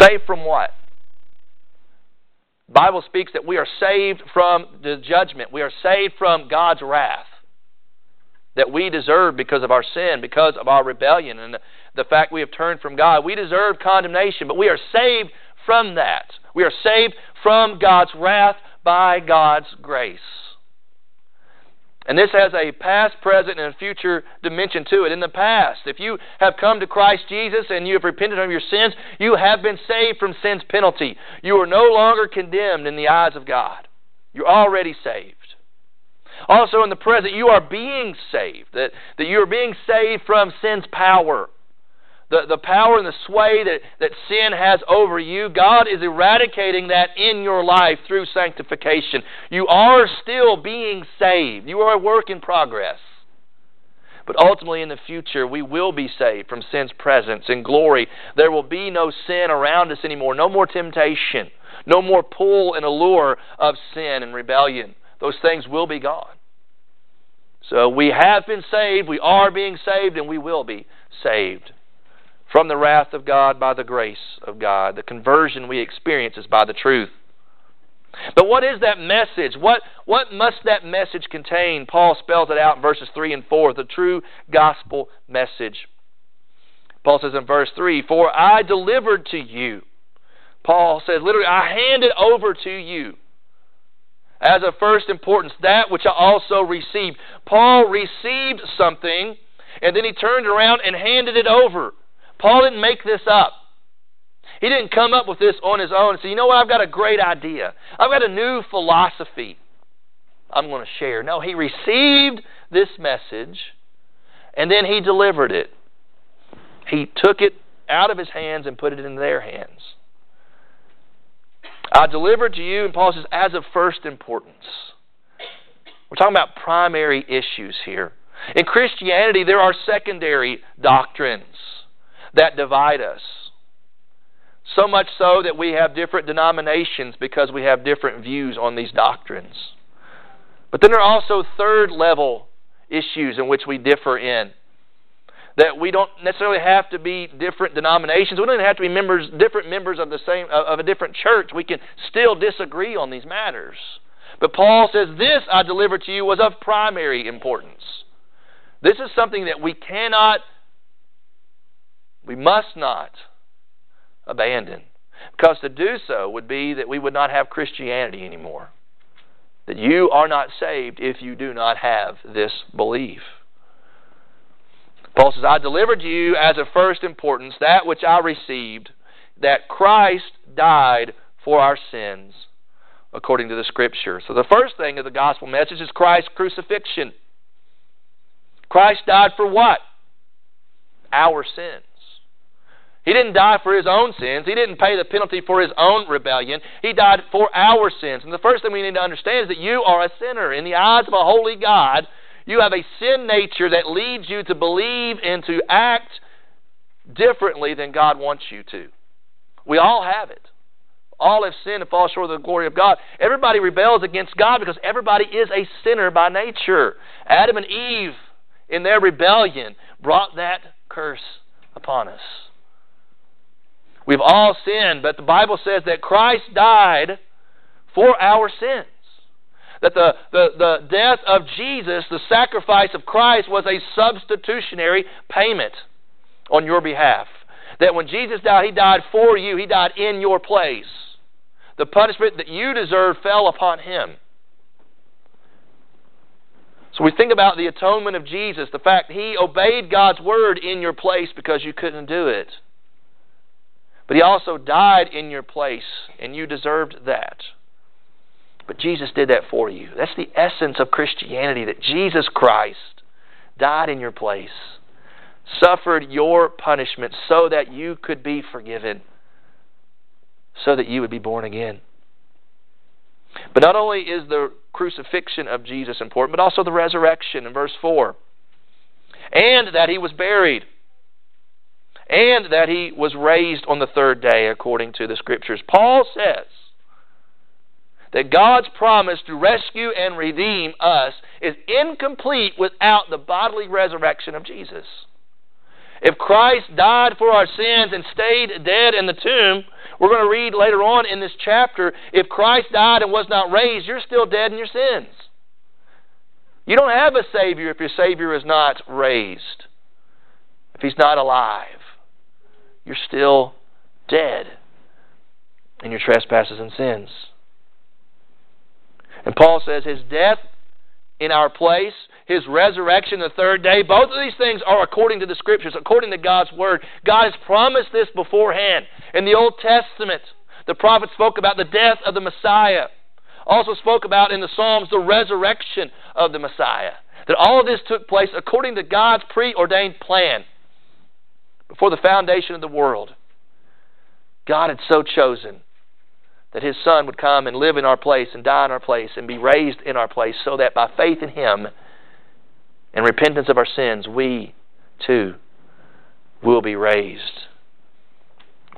Saved from what? Bible speaks that we are saved from the judgment. We are saved from God's wrath that we deserve because of our sin, because of our rebellion, and the fact we have turned from God. We deserve condemnation, but we are saved from that. We are saved from God's wrath by God's grace. And this has a past, present, and future dimension to it. In the past, if you have come to Christ Jesus and you have repented of your sins, you have been saved from sin's penalty. You are no longer condemned in the eyes of God. You're already saved. Also, in the present, you are being saved, that, that you are being saved from sin's power. The, the power and the sway that, that sin has over you, God is eradicating that in your life through sanctification. You are still being saved. You are a work in progress. But ultimately, in the future, we will be saved from sin's presence and glory. There will be no sin around us anymore, no more temptation, no more pull and allure of sin and rebellion those things will be gone. So we have been saved, we are being saved, and we will be saved from the wrath of God by the grace of God. The conversion we experience is by the truth. But what is that message? What, what must that message contain? Paul spells it out in verses 3 and 4, the true gospel message. Paul says in verse 3, For I delivered to you. Paul says, literally, I handed over to you as of first importance, that which I also received. Paul received something, and then he turned around and handed it over. Paul didn't make this up. He didn't come up with this on his own and say, you know what, I've got a great idea. I've got a new philosophy I'm going to share. No, he received this message, and then he delivered it. He took it out of his hands and put it in their hands. I delivered to you, and Paul says, as of first importance. We're talking about primary issues here. In Christianity, there are secondary doctrines that divide us. So much so that we have different denominations because we have different views on these doctrines. But then there are also third level issues in which we differ in that we don't necessarily have to be different denominations. We don't even have to be members, different members of the same of a different church. We can still disagree on these matters. But Paul says, "This I delivered to you was of primary importance." This is something that we cannot, we must not abandon, because to do so would be that we would not have Christianity anymore. That you are not saved if you do not have this belief. Paul says, I delivered to you as of first importance that which I received, that Christ died for our sins according to the Scripture. So the first thing of the gospel message is Christ's crucifixion. Christ died for what? Our sins. He didn't die for his own sins. He didn't pay the penalty for his own rebellion. He died for our sins. And the first thing we need to understand is that you are a sinner. In the eyes of a holy God, you have a sin nature that leads you to believe and to act differently than God wants you to. We all have it. All have sinned and fall short of the glory of God. Everybody rebels against God because everybody is a sinner by nature. Adam and Eve, in their rebellion, brought that curse upon us. We've all sinned, but the Bible says that Christ died for our sins that the, the, the death of Jesus, the sacrifice of Christ, was a substitutionary payment on your behalf. That when Jesus died, He died for you, He died in your place. The punishment that you deserve fell upon Him. So we think about the atonement of Jesus, the fact He obeyed God's word in your place because you couldn't do it. But He also died in your place, and you deserved that. But Jesus did that for you. That's the essence of Christianity that Jesus Christ died in your place, suffered your punishment so that you could be forgiven, so that you would be born again. But not only is the crucifixion of Jesus important, but also the resurrection in verse 4. And that he was buried. And that he was raised on the third day according to the Scriptures. Paul says that God's promise to rescue and redeem us is incomplete without the bodily resurrection of Jesus. If Christ died for our sins and stayed dead in the tomb, We're going to read later on in this chapter if Christ died and was not raised, you're still dead in your sins. You don't have a Savior if your Savior is not raised, if He's not alive. You're still dead in your trespasses and sins. And Paul says his death in our place, his resurrection the third day, both of these things are according to the Scriptures, according to God's Word. God has promised this beforehand. In the Old Testament, the prophet spoke about the death of the Messiah, also spoke about in the Psalms the resurrection of the Messiah. That all of this took place according to God's preordained plan before the foundation of the world. God had so chosen that His Son would come and live in our place and die in our place and be raised in our place so that by faith in Him and repentance of our sins, we too will be raised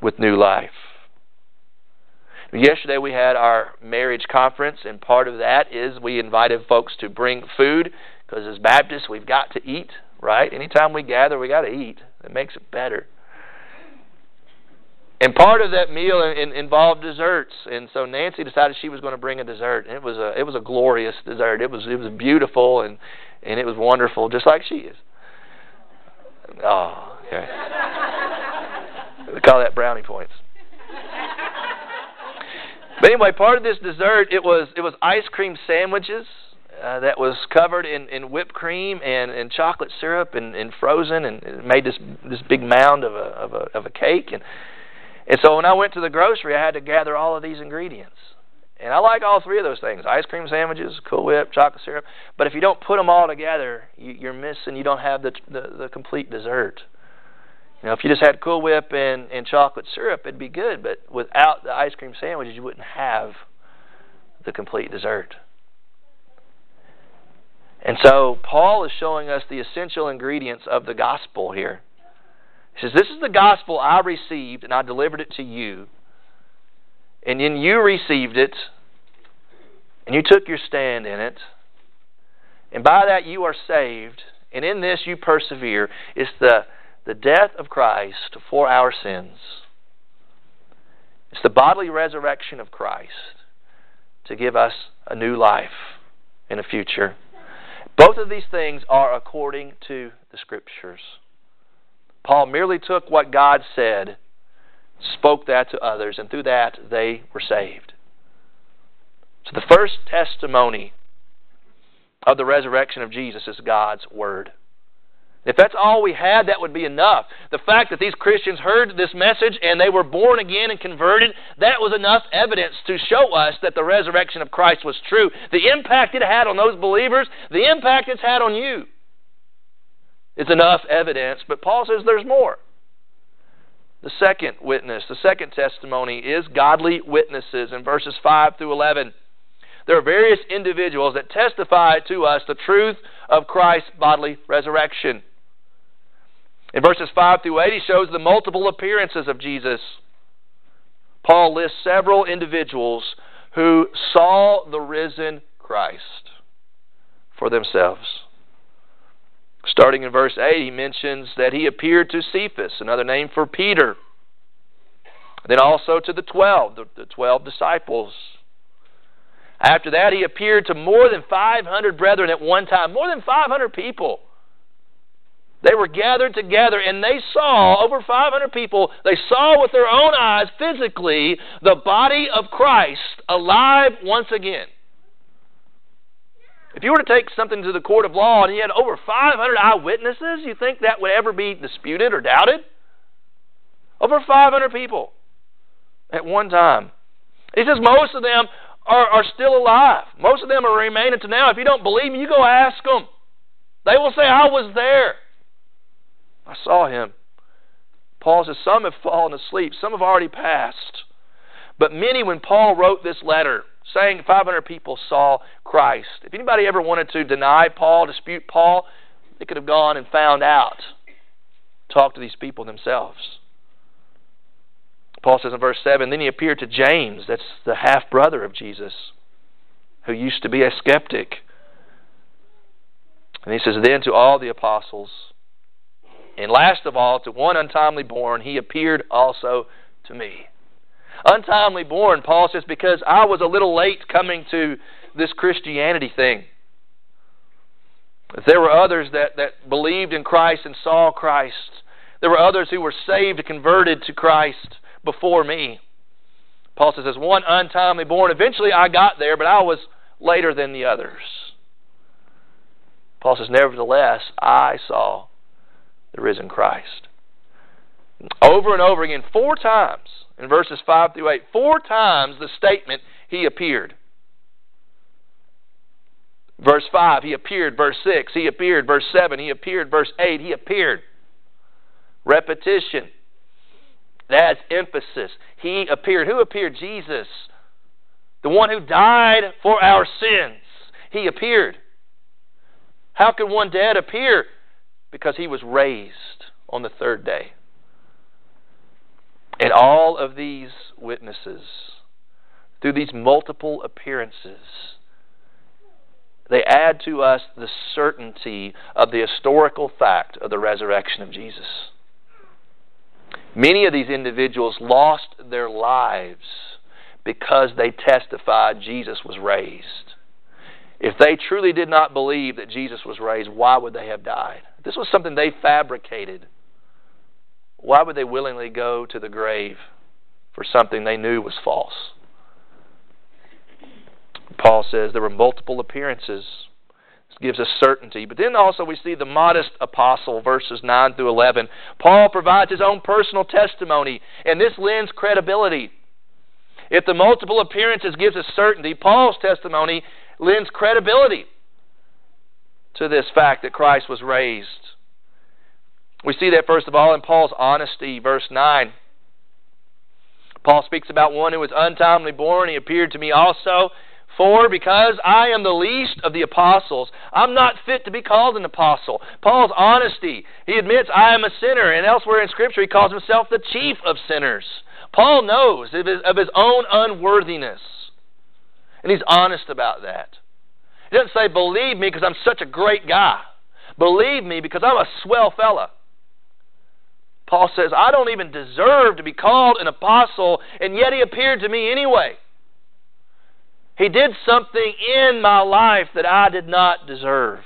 with new life. Yesterday we had our marriage conference, and part of that is we invited folks to bring food because as Baptists we've got to eat, right? Anytime we gather, we got to eat. It makes it better. And part of that meal in, in, involved desserts, and so Nancy decided she was going to bring a dessert. And it was a it was a glorious dessert. It was it was beautiful and and it was wonderful, just like she is. Oh, okay. we call that brownie points. But anyway, part of this dessert it was it was ice cream sandwiches uh, that was covered in, in whipped cream and, and chocolate syrup and, and frozen and made this this big mound of a of a of a cake and and so when I went to the grocery, I had to gather all of these ingredients. And I like all three of those things ice cream sandwiches, Cool Whip, chocolate syrup. But if you don't put them all together, you, you're missing, you don't have the, the, the complete dessert. You know, if you just had Cool Whip and, and chocolate syrup, it'd be good. But without the ice cream sandwiches, you wouldn't have the complete dessert. And so Paul is showing us the essential ingredients of the gospel here. He says, This is the gospel I received, and I delivered it to you. And then you received it, and you took your stand in it. And by that you are saved, and in this you persevere. It's the, the death of Christ for our sins. It's the bodily resurrection of Christ to give us a new life in a future. Both of these things are according to the Scriptures. Paul merely took what God said, spoke that to others, and through that they were saved. So the first testimony of the resurrection of Jesus is God's Word. If that's all we had, that would be enough. The fact that these Christians heard this message and they were born again and converted, that was enough evidence to show us that the resurrection of Christ was true. The impact it had on those believers, the impact it's had on you is enough evidence, but Paul says there's more. The second witness, the second testimony is godly witnesses in verses 5 through 11. There are various individuals that testify to us the truth of Christ's bodily resurrection. In verses 5 through 8, he shows the multiple appearances of Jesus. Paul lists several individuals who saw the risen Christ for themselves. Starting in verse 8, he mentions that he appeared to Cephas, another name for Peter. Then also to the twelve, the, the twelve disciples. After that, he appeared to more than 500 brethren at one time, more than 500 people. They were gathered together and they saw, over 500 people, they saw with their own eyes physically the body of Christ alive once again. If you were to take something to the court of law and you had over 500 eyewitnesses, you think that would ever be disputed or doubted? Over 500 people at one time. He says most of them are, are still alive. Most of them are remaining to now. If you don't believe me, you go ask them. They will say, I was there. I saw him. Paul says, Some have fallen asleep, some have already passed. But many, when Paul wrote this letter, saying 500 people saw Christ. If anybody ever wanted to deny Paul, dispute Paul, they could have gone and found out. Talk to these people themselves. Paul says in verse 7 Then he appeared to James, that's the half brother of Jesus, who used to be a skeptic. And he says, Then to all the apostles, and last of all, to one untimely born, he appeared also to me. Untimely born, Paul says, because I was a little late coming to this Christianity thing. There were others that, that believed in Christ and saw Christ. There were others who were saved and converted to Christ before me. Paul says, as one untimely born, eventually I got there, but I was later than the others. Paul says, nevertheless, I saw the risen Christ. Over and over again, four times in verses 5 through 8, four times the statement, He appeared. Verse 5, He appeared. Verse 6, He appeared. Verse 7, He appeared. Verse 8, He appeared. Repetition. That's emphasis. He appeared. Who appeared? Jesus. The one who died for our sins. He appeared. How can one dead appear? Because he was raised on the third day. And all of these witnesses, through these multiple appearances, they add to us the certainty of the historical fact of the resurrection of Jesus. Many of these individuals lost their lives because they testified Jesus was raised. If they truly did not believe that Jesus was raised, why would they have died? This was something they fabricated. Why would they willingly go to the grave for something they knew was false? Paul says there were multiple appearances. This gives us certainty. But then also we see the modest apostle, verses 9 through 11. Paul provides his own personal testimony, and this lends credibility. If the multiple appearances gives us certainty, Paul's testimony lends credibility to this fact that Christ was raised. We see that, first of all, in Paul's honesty, verse 9. Paul speaks about one who was untimely born. He appeared to me also. For because I am the least of the apostles, I'm not fit to be called an apostle. Paul's honesty. He admits I am a sinner, and elsewhere in Scripture he calls himself the chief of sinners. Paul knows of his, of his own unworthiness, and he's honest about that. He doesn't say, Believe me because I'm such a great guy. Believe me because I'm a swell fella. Paul says, I don't even deserve to be called an apostle, and yet he appeared to me anyway. He did something in my life that I did not deserve.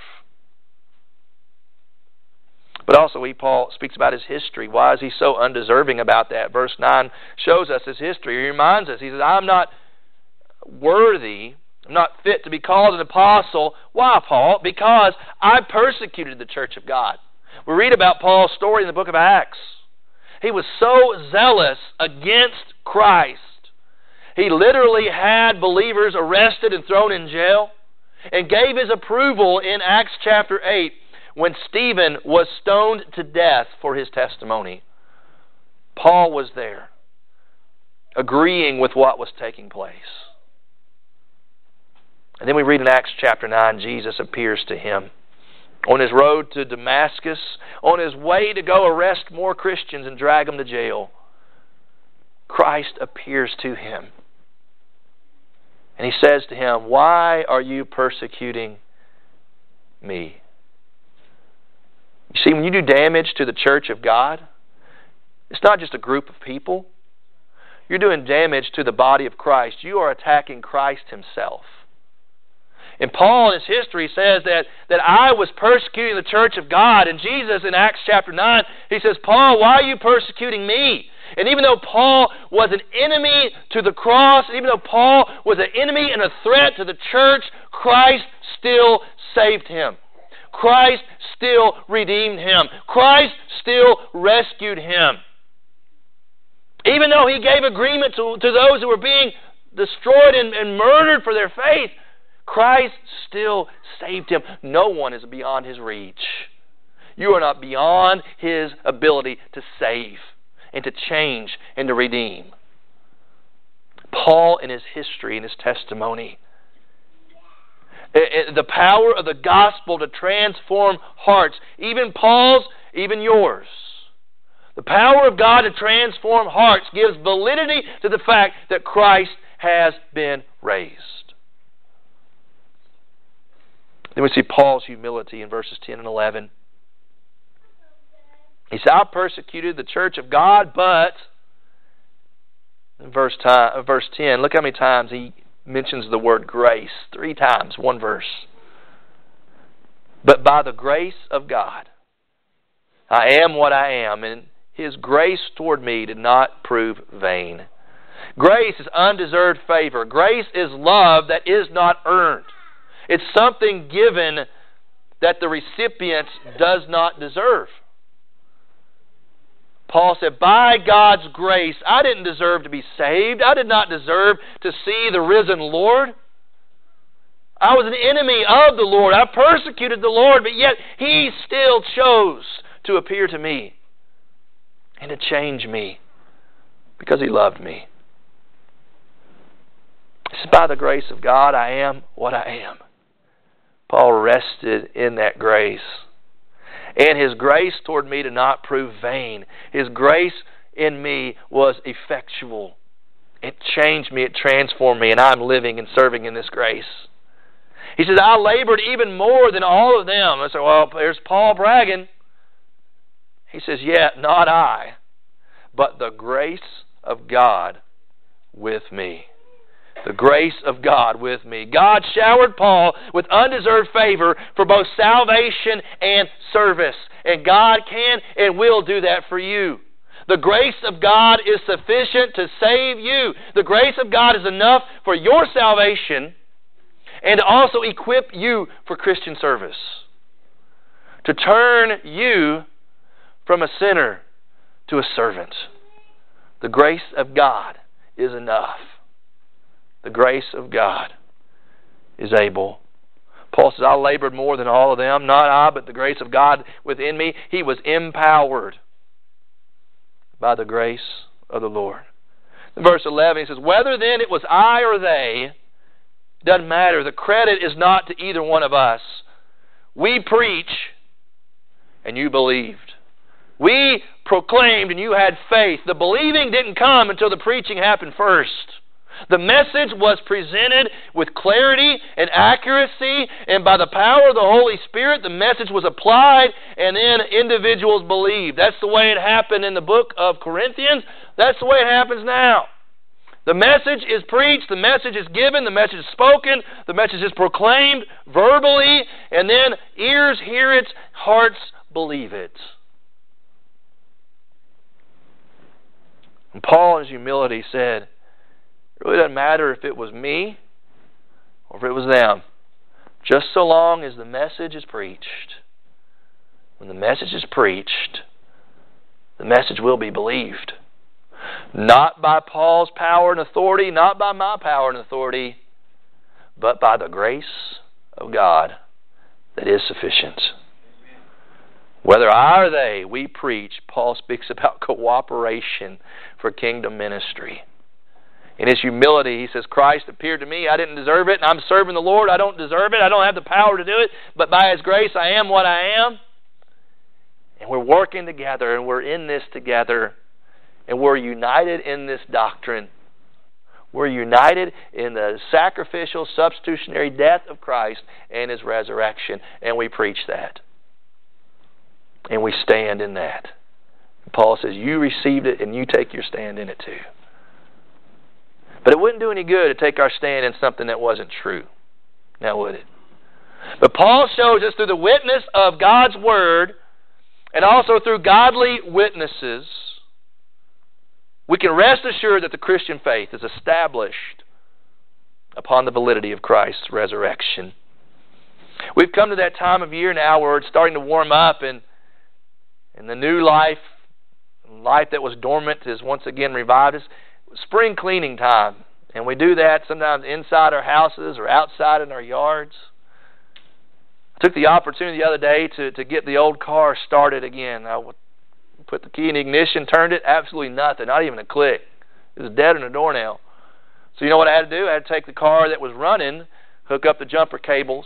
But also, he, Paul speaks about his history. Why is he so undeserving about that? Verse 9 shows us his history. He reminds us, he says, I'm not worthy, I'm not fit to be called an apostle. Why, Paul? Because I persecuted the church of God. We read about Paul's story in the book of Acts. He was so zealous against Christ he literally had believers arrested and thrown in jail and gave his approval in Acts chapter 8 when Stephen was stoned to death for his testimony. Paul was there, agreeing with what was taking place. And then we read in Acts chapter 9, Jesus appears to him on his road to Damascus, on his way to go arrest more Christians and drag them to jail. Christ appears to him. And he says to him, Why are you persecuting me? You see, when you do damage to the church of God, it's not just a group of people. You're doing damage to the body of Christ. You are attacking Christ himself. And Paul in his history says that, that I was persecuting the church of God. And Jesus in Acts chapter 9, he says, Paul, why are you persecuting me? And even though Paul was an enemy to the cross, and even though Paul was an enemy and a threat to the church, Christ still saved him. Christ still redeemed him. Christ still rescued him. Even though he gave agreement to, to those who were being destroyed and, and murdered for their faith, Christ still saved him. No one is beyond his reach. You are not beyond his ability to save and to change and to redeem. Paul, in his history and his testimony, eh, eh, the power of the gospel to transform hearts, even Paul's, even yours. The power of God to transform hearts gives validity to the fact that Christ has been raised. Then we see Paul's humility in verses 10 and 11. He said, I persecuted the church of God, but In verse, time, uh, verse 10, look how many times he mentions the word grace. Three times, one verse. But by the grace of God, I am what I am, and his grace toward me did not prove vain. Grace is undeserved favor. Grace is love that is not earned. It's something given that the recipient does not deserve. Paul said, By God's grace, I didn't deserve to be saved. I did not deserve to see the risen Lord. I was an enemy of the Lord. I persecuted the Lord, but yet He still chose to appear to me and to change me because He loved me. It's by the grace of God I am what I am. Paul rested in that grace. And his grace toward me did not prove vain. His grace in me was effectual. It changed me, it transformed me, and I'm living and serving in this grace. He says, I labored even more than all of them. I said, Well, there's Paul bragging. He says, Yet yeah, not I, but the grace of God with me the grace of God with me. God showered Paul with undeserved favor for both salvation and service. And God can and will do that for you. The grace of God is sufficient to save you. The grace of God is enough for your salvation and to also equip you for Christian service. To turn you from a sinner to a servant. The grace of God is enough. The grace of God is able. Paul says, I labored more than all of them, not I, but the grace of God within me. He was empowered by the grace of the Lord. In verse 11, he says, Whether then it was I or they, doesn't matter. The credit is not to either one of us. We preach, and you believed. We proclaimed, and you had faith. The believing didn't come until the preaching happened first. The message was presented with clarity and accuracy, and by the power of the Holy Spirit, the message was applied, and then individuals believed. That's the way it happened in the book of Corinthians. That's the way it happens now. The message is preached, the message is given, the message is spoken, the message is proclaimed verbally, and then ears hear it, hearts believe it. And Paul, in his humility, said, really doesn't matter if it was me or if it was them. Just so long as the message is preached. When the message is preached, the message will be believed. Not by Paul's power and authority, not by my power and authority, but by the grace of God that is sufficient. Whether I or they, we preach, Paul speaks about cooperation for kingdom ministry in his humility, he says, Christ appeared to me. I didn't deserve it, and I'm serving the Lord. I don't deserve it. I don't have the power to do it, but by his grace, I am what I am. And we're working together, and we're in this together, and we're united in this doctrine. We're united in the sacrificial, substitutionary death of Christ and his resurrection, and we preach that. And we stand in that. Paul says, You received it, and you take your stand in it too. But it wouldn't do any good to take our stand in something that wasn't true. Now, would it? But Paul shows us through the witness of God's Word and also through godly witnesses, we can rest assured that the Christian faith is established upon the validity of Christ's resurrection. We've come to that time of year now where it's starting to warm up and, and the new life, life that was dormant, is once again revived spring cleaning time. And we do that sometimes inside our houses or outside in our yards. I took the opportunity the other day to, to get the old car started again. I put the key in the ignition, turned it, absolutely nothing, not even a click. It was dead in a doornail. So you know what I had to do? I had to take the car that was running, hook up the jumper cables,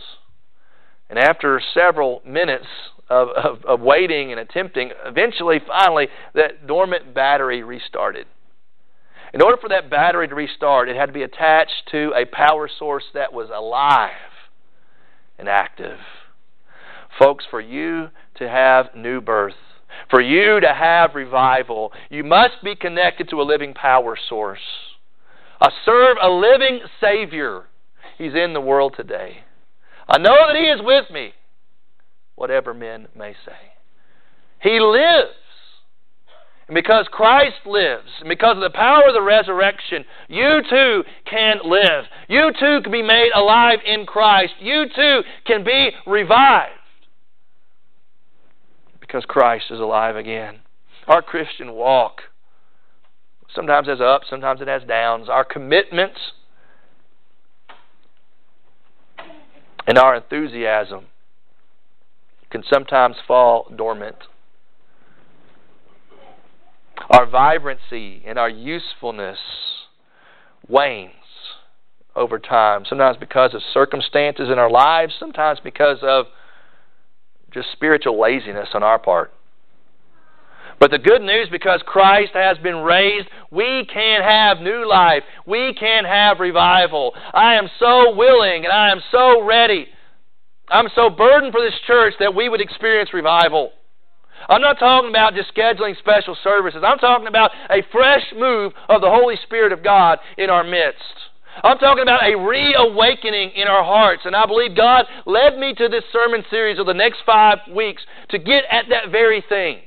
and after several minutes of, of, of waiting and attempting, eventually, finally, that dormant battery restarted. In order for that battery to restart, it had to be attached to a power source that was alive and active. Folks, for you to have new birth, for you to have revival, you must be connected to a living power source. I serve a living Savior. He's in the world today. I know that He is with me, whatever men may say. He lives. And because Christ lives, and because of the power of the resurrection, you too can live. You too can be made alive in Christ. You too can be revived. Because Christ is alive again. Our Christian walk sometimes has ups, sometimes it has downs. Our commitments and our enthusiasm can sometimes fall dormant. Our vibrancy and our usefulness wanes over time, sometimes because of circumstances in our lives, sometimes because of just spiritual laziness on our part. But the good news, because Christ has been raised, we can have new life. We can have revival. I am so willing and I am so ready. I'm so burdened for this church that we would experience revival. I'm not talking about just scheduling special services. I'm talking about a fresh move of the Holy Spirit of God in our midst. I'm talking about a reawakening in our hearts. And I believe God led me to this sermon series of the next five weeks to get at that very thing.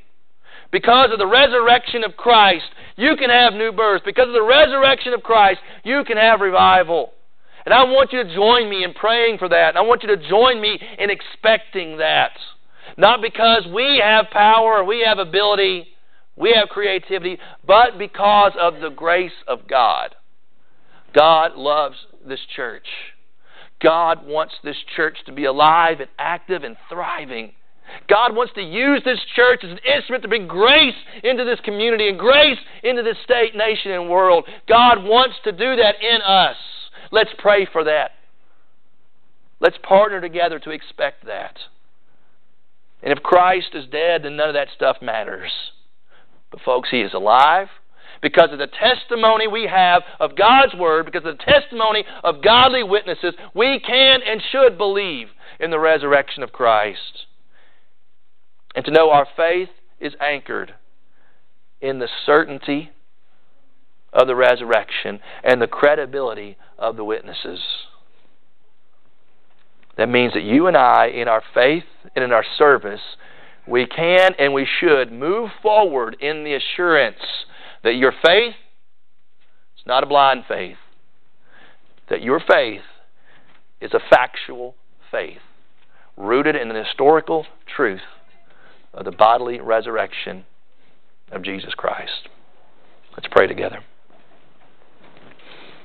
Because of the resurrection of Christ, you can have new birth. Because of the resurrection of Christ, you can have revival. And I want you to join me in praying for that. And I want you to join me in expecting that. Not because we have power, we have ability, we have creativity, but because of the grace of God. God loves this church. God wants this church to be alive and active and thriving. God wants to use this church as an instrument to bring grace into this community and grace into this state, nation, and world. God wants to do that in us. Let's pray for that. Let's partner together to expect that. And if Christ is dead, then none of that stuff matters. But, folks, He is alive because of the testimony we have of God's Word, because of the testimony of godly witnesses, we can and should believe in the resurrection of Christ and to know our faith is anchored in the certainty of the resurrection and the credibility of the witnesses. That means that you and I, in our faith and in our service, we can and we should move forward in the assurance that your faith is not a blind faith, that your faith is a factual faith rooted in the historical truth of the bodily resurrection of Jesus Christ. Let's pray together.